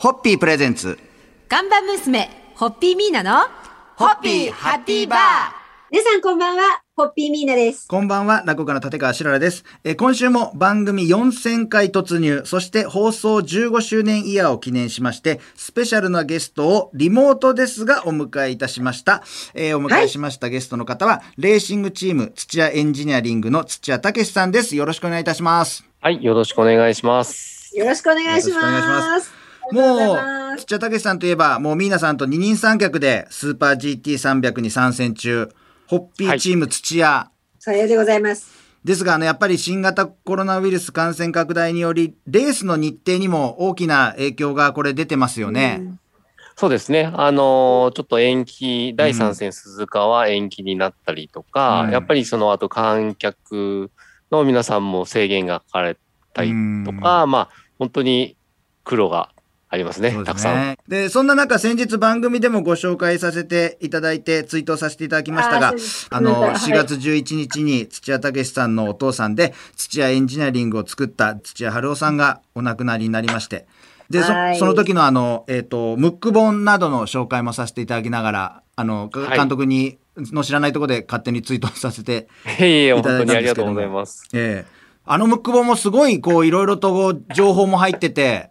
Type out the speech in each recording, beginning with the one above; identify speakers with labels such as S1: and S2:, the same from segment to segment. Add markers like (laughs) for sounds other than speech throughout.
S1: ホッピープレゼンツ。
S2: 看板娘、ホッピーミーナの、
S1: ホッピーハッピーバー
S3: 皆さんこんばんは、ホッピーミーナです。
S1: こんばんは、落語家の立川しららです。えー今週も番組4000回突入、そして放送15周年イヤーを記念しまして、スペシャルなゲストをリモートですがお迎えいたしました。えーお迎えしましたゲストの方は、レーシングチーム土屋エンジニアリングの土屋武さんです。よろしくお願いいたします。
S4: はい、よろしくお願いします。
S3: よろしくお願いし
S1: よろしくお願いしま
S3: ます。
S1: も
S3: う
S1: 土屋武さんといえば、もうミーナさんと二人三脚でスーパー GT300 に参戦中、ホッピーチーム土屋、
S3: さようでございます。
S1: ですが、あの、やっぱり新型コロナウイルス感染拡大により、レースの日程にも大きな影響がこれ出てますよね。
S4: そうですね。あのーちょっと延期、第3戦鈴鹿は延期になったりとか、
S1: うん
S4: やっぱりその後観客の皆さんも制限が書かれたりとか、まあ、本当に苦労がありますね、
S1: そうです
S4: たくさん。
S1: ね。で、そんな中、先日番組でもご紹介させていただいて、ツイートさせていただきましたが
S3: あ
S1: の、
S3: はい。
S1: 4月11日に土屋武さんのお父さんで、土屋エンジニアリングを作った土屋春夫さんがお亡くなりになりまして、で、そ
S3: はい。
S1: その時のあの、えっ、と、ムック本などの紹介もさせていただきながら、あの、監督に、の知らないところで勝手にツイートさせて (laughs)
S4: いえいえ、
S1: いただいたん
S4: 本当にあり
S1: ですけども
S4: がとうございます。
S1: ええ。あのムック本もすごい、こう、いろいろと情報も入ってて、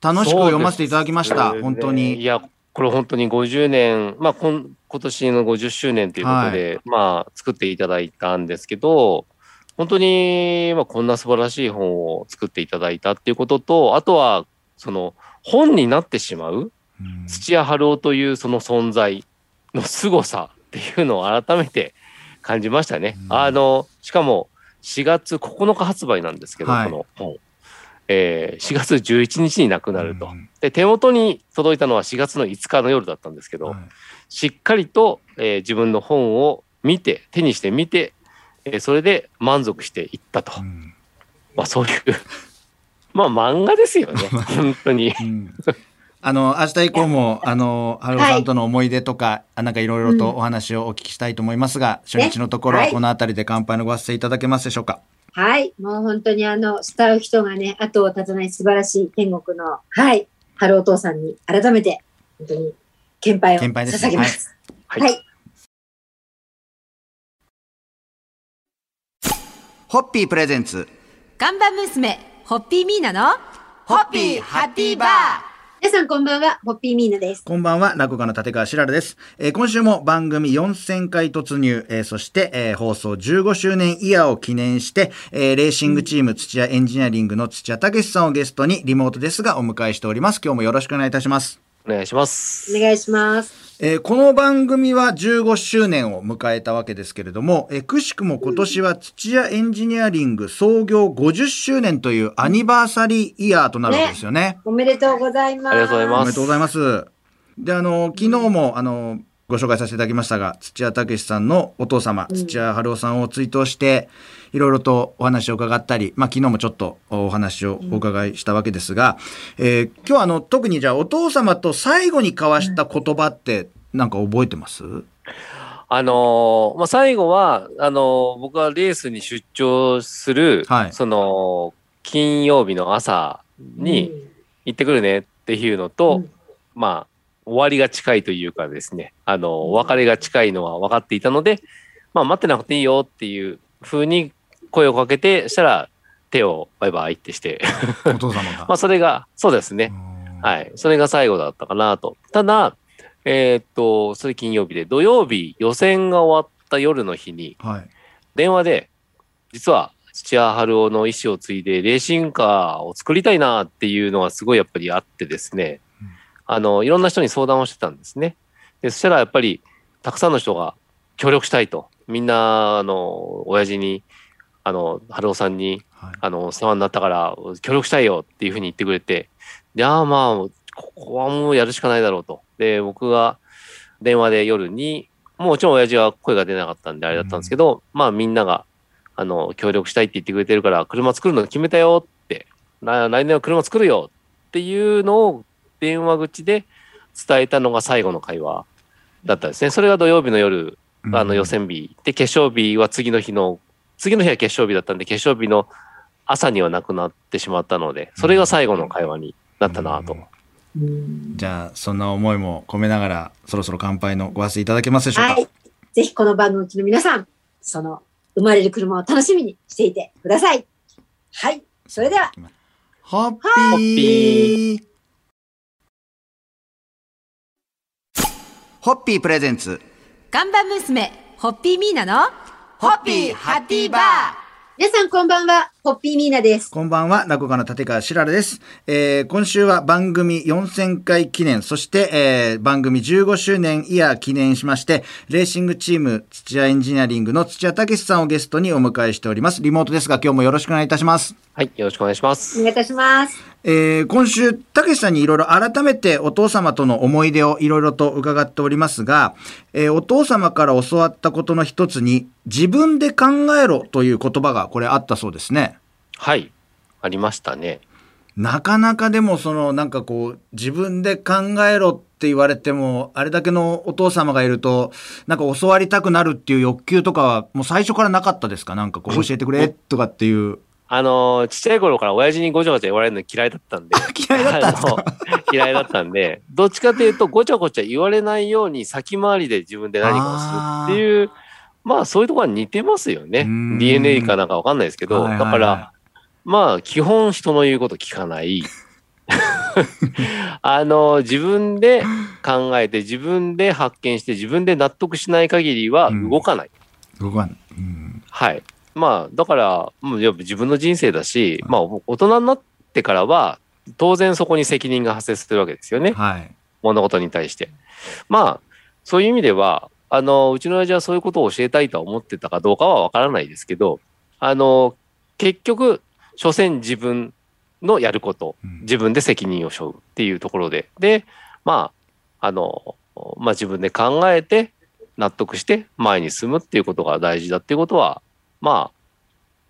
S1: 楽しく読ませていただきました。
S4: ね
S1: 本当
S4: い
S1: に。
S4: や、これ本当に50年、まあ、こん今年の50周年ということで、まあ、作っていただいたんですけど、本当に、まあ、こんな素晴らしい本を作っていただいたっていうことと、あとは、その、本になってしまう
S1: うん
S4: 土屋春夫というその存在の凄さっていうのを改めて感じましたね。
S1: うん
S4: あの、しかも4月9日発売なんですけど、
S1: はい
S4: この本。えー4月11日に亡くなると。
S1: うん
S4: で、手元に届いたのは4月の5日の夜だったんですけど、
S1: はい
S4: しっかりと、えー自分の本を見て、手にして見て、えーそれで満足していったと。
S1: うん
S4: まあそういう、(laughs) まあ漫画ですよね。(laughs) 本当に。
S1: うんあの、明日以降も、あの、春尾さんとの思い出とか、あなんかいろいろとお話をお聞きしたいと思いますが、初日のところは
S3: はい
S1: このあたりで乾杯のご発声いただけますでしょうか？
S3: はい。もう本当にあの、慕う人がね、後を絶たない素晴らしい天国の、はい。春お父さんに改めて、本当に、献杯を捧げます。
S4: はい
S3: はい。
S1: ホッピープレゼンツ。
S2: 看板娘、ホッピーミーナの、
S1: ホッピーハッピーバー
S3: 皆さんこんばんは、ホッピーミーナです。
S1: こんばんは、落語家の立川しららです。えー今週も番組4000回突入、えーそして、えー放送15周年イヤーを記念して、えーレーシングチーム土屋エンジニアリングの土屋武さんをゲストにリモートですがお迎えしております。今日もよろしくお願いいたします。
S4: お願いします。
S3: お願いします。
S1: えーこの番組は15周年を迎えたわけですけれども、えーくしくも今年は土屋エンジニアリング創業50周年というアニバーサリーイヤーとなるわけですよね。
S3: おめでとうございます。
S4: ありがとうございます
S1: おめでとうございます。で、あの、昨日も、あの、ご紹介させていただきましたが、土屋武さんのお父様、
S3: うん。
S1: 土屋春夫さんを追悼して、いろいろとお話を伺ったり、まあ、昨日もちょっとお話をお伺いしたわけですが、えー今日はあの、特にじゃあお父様と最後に交わした言葉って、なんか覚えてます？
S4: あのーまあ、最後は、あのー僕はレースに出張する、
S1: はい。
S4: その、金曜日の朝に行ってくるねっていうのと、
S3: うん。
S4: まあ、終わりが近いというかですね、あの、お別れが近いのは分かっていたので、まあ、待ってなくていいよっていう風に声をかけて、したら、手をバイバイってして、(laughs)
S1: お父様が。(laughs)
S4: まあ、それが、そうですね。はい。それが最後だったかなと。ただ、えーっと、それ金曜日で、土曜日予選が終わった夜の日に、
S1: はい。
S4: 電話で、実は土屋春夫の意思を継いで、レーシングカーを作りたいなっていうのがすごいやっぱりあってですね、
S1: うん
S4: あの、いろんな人に相談をしてたんですね。で、そしたらやっぱり、たくさんの人が協力したいと。みんな、あの、親父に、あの、春夫さんに、
S1: はい。
S4: あの、世話になったから協力したいよっていうふうに言ってくれて、いや、まあ、ここはもうやるしかないだろうと。で、僕が電話で夜に、もちろん親父は声が出なかったんであれだったんですけど、まあみんなが、あの、協力したいって言ってくれてるから、車作るの決めたよって、来来年は車作るよっていうのを電話口で伝えたのが最後の会話だったんですね。それが土曜日の夜、あの予選日。で、決勝日は次の日の、次の日は決勝日だったんで、決勝日の朝にはなくなってしまったので、それが最後の会話になったなと。
S3: うん
S1: じゃあそんな思いも込めながらそろそろ乾杯のご発声いただけますでしょうか、
S3: はい。ぜひこの番組の皆さん、その生まれる車を楽しみにしていてください。はい。それでは、
S1: ホッピ
S4: ホッピ
S1: ーホッピープレゼンツ
S2: 看板娘、ホッピーミーナの、
S1: ホッピーハッピーバー
S3: 皆さんこんばんは、ホッピーミーナです。
S1: こんばんは、落語家の立川しららです。えー今週は番組4000回記念、そして、えー番組15周年イヤー記念しまして、レーシングチーム土屋エンジニアリングの土屋武さんをゲストにお迎えしております。リモートですが、今日もよろしくお願いいたします。
S4: はい、よろしくお願いしま
S3: お
S4: す。
S3: 願いいたします。
S1: えー今週、たけしさんにいろいろ改めてお父様との思い出をいろいろと伺っておりますが、えーお父様から教わったことの一つに、自分で考えろという言葉がこれあったそうですね。
S4: はい、ありましたね。
S1: なかなかでもそのなんかこう自分で考えろって言われてもあれだけのお父様がいるとなんか教わりたくなるっていう欲求とかはもう最初からなかったですか？なんかこう教えてくれとかっていう。
S4: あのーちっちゃい頃から親父にごちゃごちゃ言われるの嫌いだったんで。(laughs)
S1: 嫌いだった
S4: 嫌いだったんで、どっちかというとごちゃごちゃ言われないように先回りで自分で何かをするっていう、まあそういうところは似てますよね。DNA かなんかわかんないですけど、
S1: はいはいはい
S4: だから、まあ基本人の言うこと聞かない。(laughs) あの、自分で考えて、自分で発見して、自分で納得しない限りは動かない。
S1: 僕は、うん、
S4: はい。まあ、だから、もうやっぱ自分の人生だし、まあ、大人になってからは、当然そこに責任が発生するわけですよね。
S1: はい。
S4: 物事に対して。まあ、そういう意味では、あの、うちの親父はそういうことを教えたいとは思ってたかどうかはわからないですけど、あの、結局、所詮自分のやること、
S1: うん
S4: 自分で責任を背負うっていうところで、で、まあ、あの、まあ自分で考えて、納得して前に進むっていうことが大事だっていうことは、ま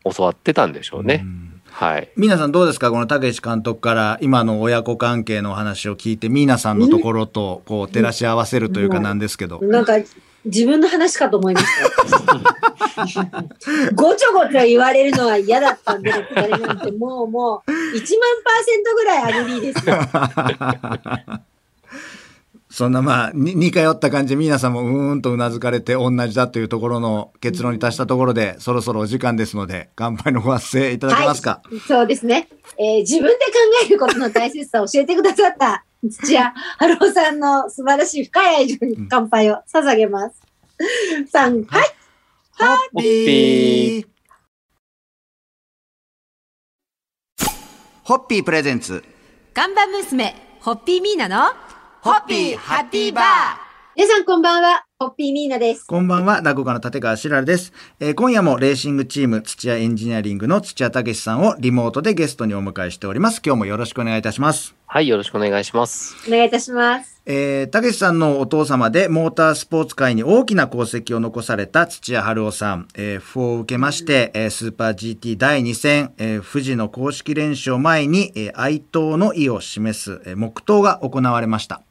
S4: あ、教わってたんでしょうね。
S1: うん
S4: はい。
S1: 皆さんどうですか？このたけし監督から今の親子関係のお話を聞いて、ミーナさんのところとこう照らし合わせるというかなんですけど。
S3: なんか、自分の話かと思いました。ごちょごちょ言われるのは嫌だったんで、あれなんてもうもう、1万パーセントぐらい agree ですよ。
S1: そんなまあ、に似通った感じで、皆さんもうーんとうなずかれて同じだというところの結論に達したところで、そろそろお時間ですので、乾杯のご発声いただけますか？
S3: そうですね。えー自分で考えることの大切さを教えてくださった土屋春夫さんの素晴らしい深い愛情に乾杯を捧げます。さん、はい。
S1: ホッ
S4: ホッピ
S1: ーホッピープレゼンツ。
S2: 看板娘、ホッピーミーナの、
S1: ホッピーハッピーバー
S3: 皆さんこんばんは。ホッピーミーナです。
S1: こんばんは、落語家の立川しらるです、えー今夜もレーシングチーム土屋エンジニアリングの土屋武さんをリモートでゲストにお迎えしております。今日もよろしくお願いいたします。
S4: はい、よろしくお願いします。
S3: お願いいたします。
S1: えー、たけしさんのお父様でモータースポーツ界に大きな功績を残された土屋春夫さん、えー、訃報を受けまして、えースーパー GT 第2戦、えー富士の公式練習を前に、えー哀悼の意を示す、えー黙祷が行われました。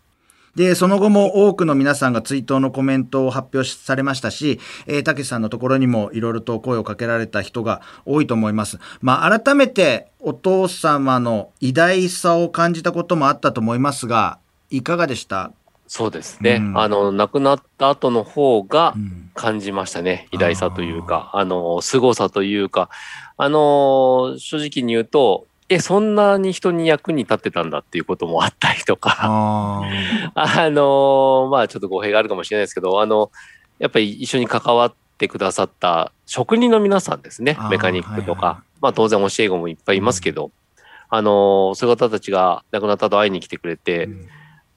S1: で、その後も多くの皆さんが追悼のコメントを発表されましたし、えー、たけしさんのところにもいろいろと声をかけられた人が多いと思います。まあ、改めてお父様の偉大さを感じたこともあったと思いますが、いかがでした？
S4: そうですね。
S1: うん
S4: あの、亡くなった後の方が
S1: うん
S4: 感じましたね。偉大さというか、あの、凄さというか、あの、正直に言うと、え、そんなに人に役に立ってたんだっていうこともあったりとか、
S1: あ (laughs)
S4: あの、まあちょっと語弊があるかもしれないですけど、あの、やっぱり一緒に関わってくださった職人の皆さんですね。メカニックとか、
S1: はいはい
S4: まあ当然教え子もいっぱいいますけど、あの、そういう方たちが亡くなった後会いに来てくれて、
S1: ー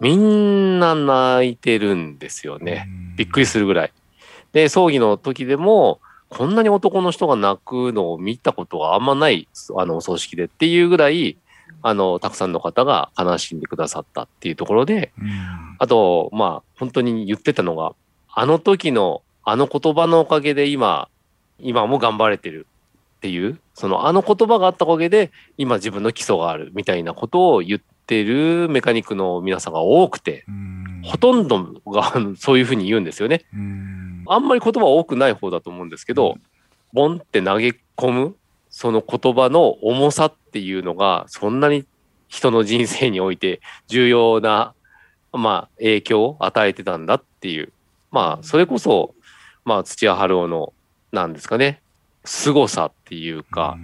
S4: みんな泣いてるんですよね。びっくりするぐらい。で、葬儀の時でも、こんなに男の人が泣くのを見たことがあんまない、あの、お葬式でっていうぐらい、あの、たくさんの方が悲しんでくださったっていうところで、
S1: うん。
S4: あと、まあ、本当に言ってたのが、あの時の、あの言葉のおかげで今、今も頑張れてるっていう、そのあの言葉があったおかげで、今自分の基礎があるみたいなことを言ってるメカニックの皆さんが多くて、
S1: うん。
S4: ほとんどがそういうふうに言うんですよね。
S1: うん
S4: あんまり言葉多くない方だと思うんですけど、ボンって投げ込む、その言葉の重さっていうのが、そんなに人の人生において重要な、まあ、影響を与えてたんだっていう、まあ、それこそ、まあ、土屋春夫の、なんですかね、凄さっていうか、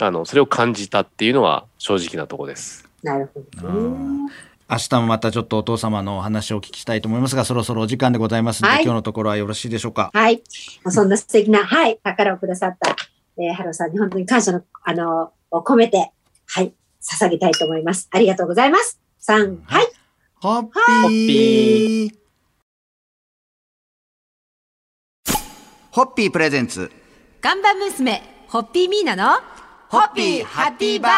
S4: あの、それを感じたっていうのは正直なところです。
S3: なるほどね。
S1: 明日もまたちょっとお父様のお話をお聞きしたいと思いますが、そろそろお時間でございますので、
S3: はい
S1: 今日のところはよろしいでしょうか？
S3: はい。まあそんな素敵な、はい、宝をくださった、えー、ハローさんに本当に感謝の、あの、を込めて、はい、捧げたいと思います。ありがとうございます。3、はい。
S1: ホッピ
S4: ホッ
S1: ー
S4: ピ
S1: ホッピー presents。
S2: 看板娘、ホッピーミーナの、
S1: ホッピーハッピーバー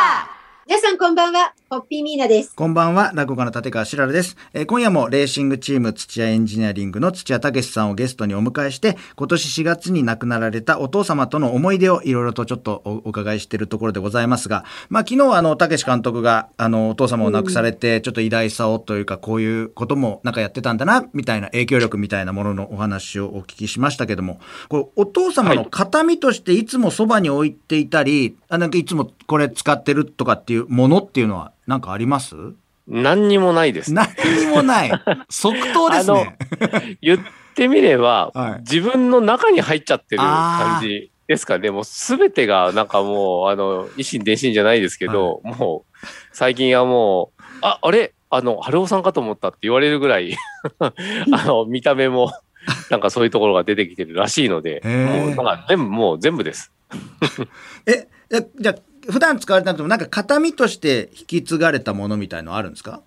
S3: 皆さんこんばんは、ホッピーミーナです。
S1: こんばんは、落語家の立川しららです、えー今夜もレーシングチーム土屋エンジニアリングの土屋武さんをゲストにお迎えして、今年4月に亡くなられたお父様との思い出をいろいろとちょっとおお伺いしているところでございますが、まあ昨日はあの、武監督があの、お父様を亡くされて、ちょっと偉大さをというか、こういうこともなんかやってたんだな、みたいな影響力みたいなもののお話をお聞きしましたけども、これお父様の形見としていつもそばに置いていたり、あなんかいつもこれ使ってるとかっていうものっていうのはなんかあります？
S4: 何にもないです。(laughs)
S1: 何にもない。即答ですね。
S4: 言ってみれば、
S1: はい
S4: 自分の中に入っちゃってる感じですかね。もうすべてがなんかもう、あの、維新伝心じゃないですけど、もう、最近はもう、あ、あれ？あの、春尾さんかと思ったって言われるぐらい、(laughs) あの、見た目も、なんかそういうところが出てきてるらしいので、もう、なんか全部、もう全部です。(laughs)
S1: え、えじゃあ普段使われたのとなんか形見として引き継がれたものみたいのあるんですか？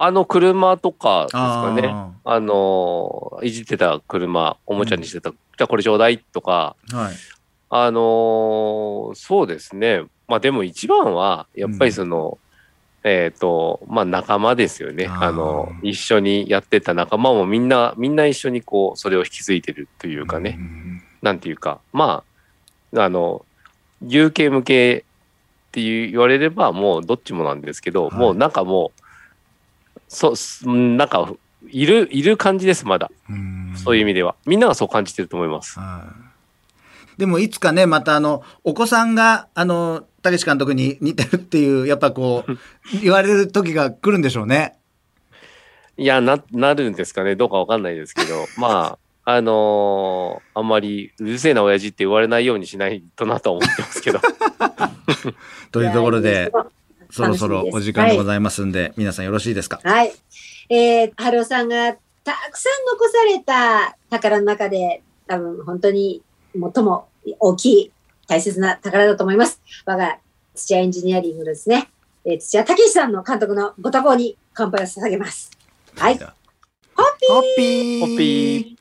S4: あの、車とかですかね。
S1: あ
S4: あの、いじってた車、おもちゃにしてた、じゃあこれちょうだいとか、
S1: はい。
S4: あのーそうですね。まあでも一番は、やっぱりその、えっ、と、まあ仲間ですよね。
S1: あ
S4: の、一緒にやってた仲間もみんな、みんな一緒にこう、それを引き継いでるというかね。
S1: うん
S4: なんていうか、まあ、あの、有形無形っていう言われればもうどっちもなんですけど、
S1: はい
S4: もうなんかもう、そなんか、いる、いる感じです、まだ。
S1: うん
S4: そういう意味では。みんながそう感じてると思います。
S1: はいでもいつかね、またあの、お子さんが、あの、たけし監督に (laughs) 似てるっていう、やっぱこう、(laughs) 言われる時が来るんでしょうね。
S4: いや、な、なるんですかね。どうかわかんないですけど、まあ、あのーあんまりうるせえな親父って言われないようにしないとなとは思ってますけど。(laughs)
S1: というところで、そろそろお時間でご
S3: い
S1: ざいますんで、皆さんよろしいですか？
S3: はい。えー、春尾さんがたくさん残された宝の中で、多分本当に最も大きい大切な宝だと思います。我が土屋エンジニアリングのですね、えー土屋武さんの監督のご多幸に乾杯を捧げます。はい。
S1: ホッピー
S4: ホッピー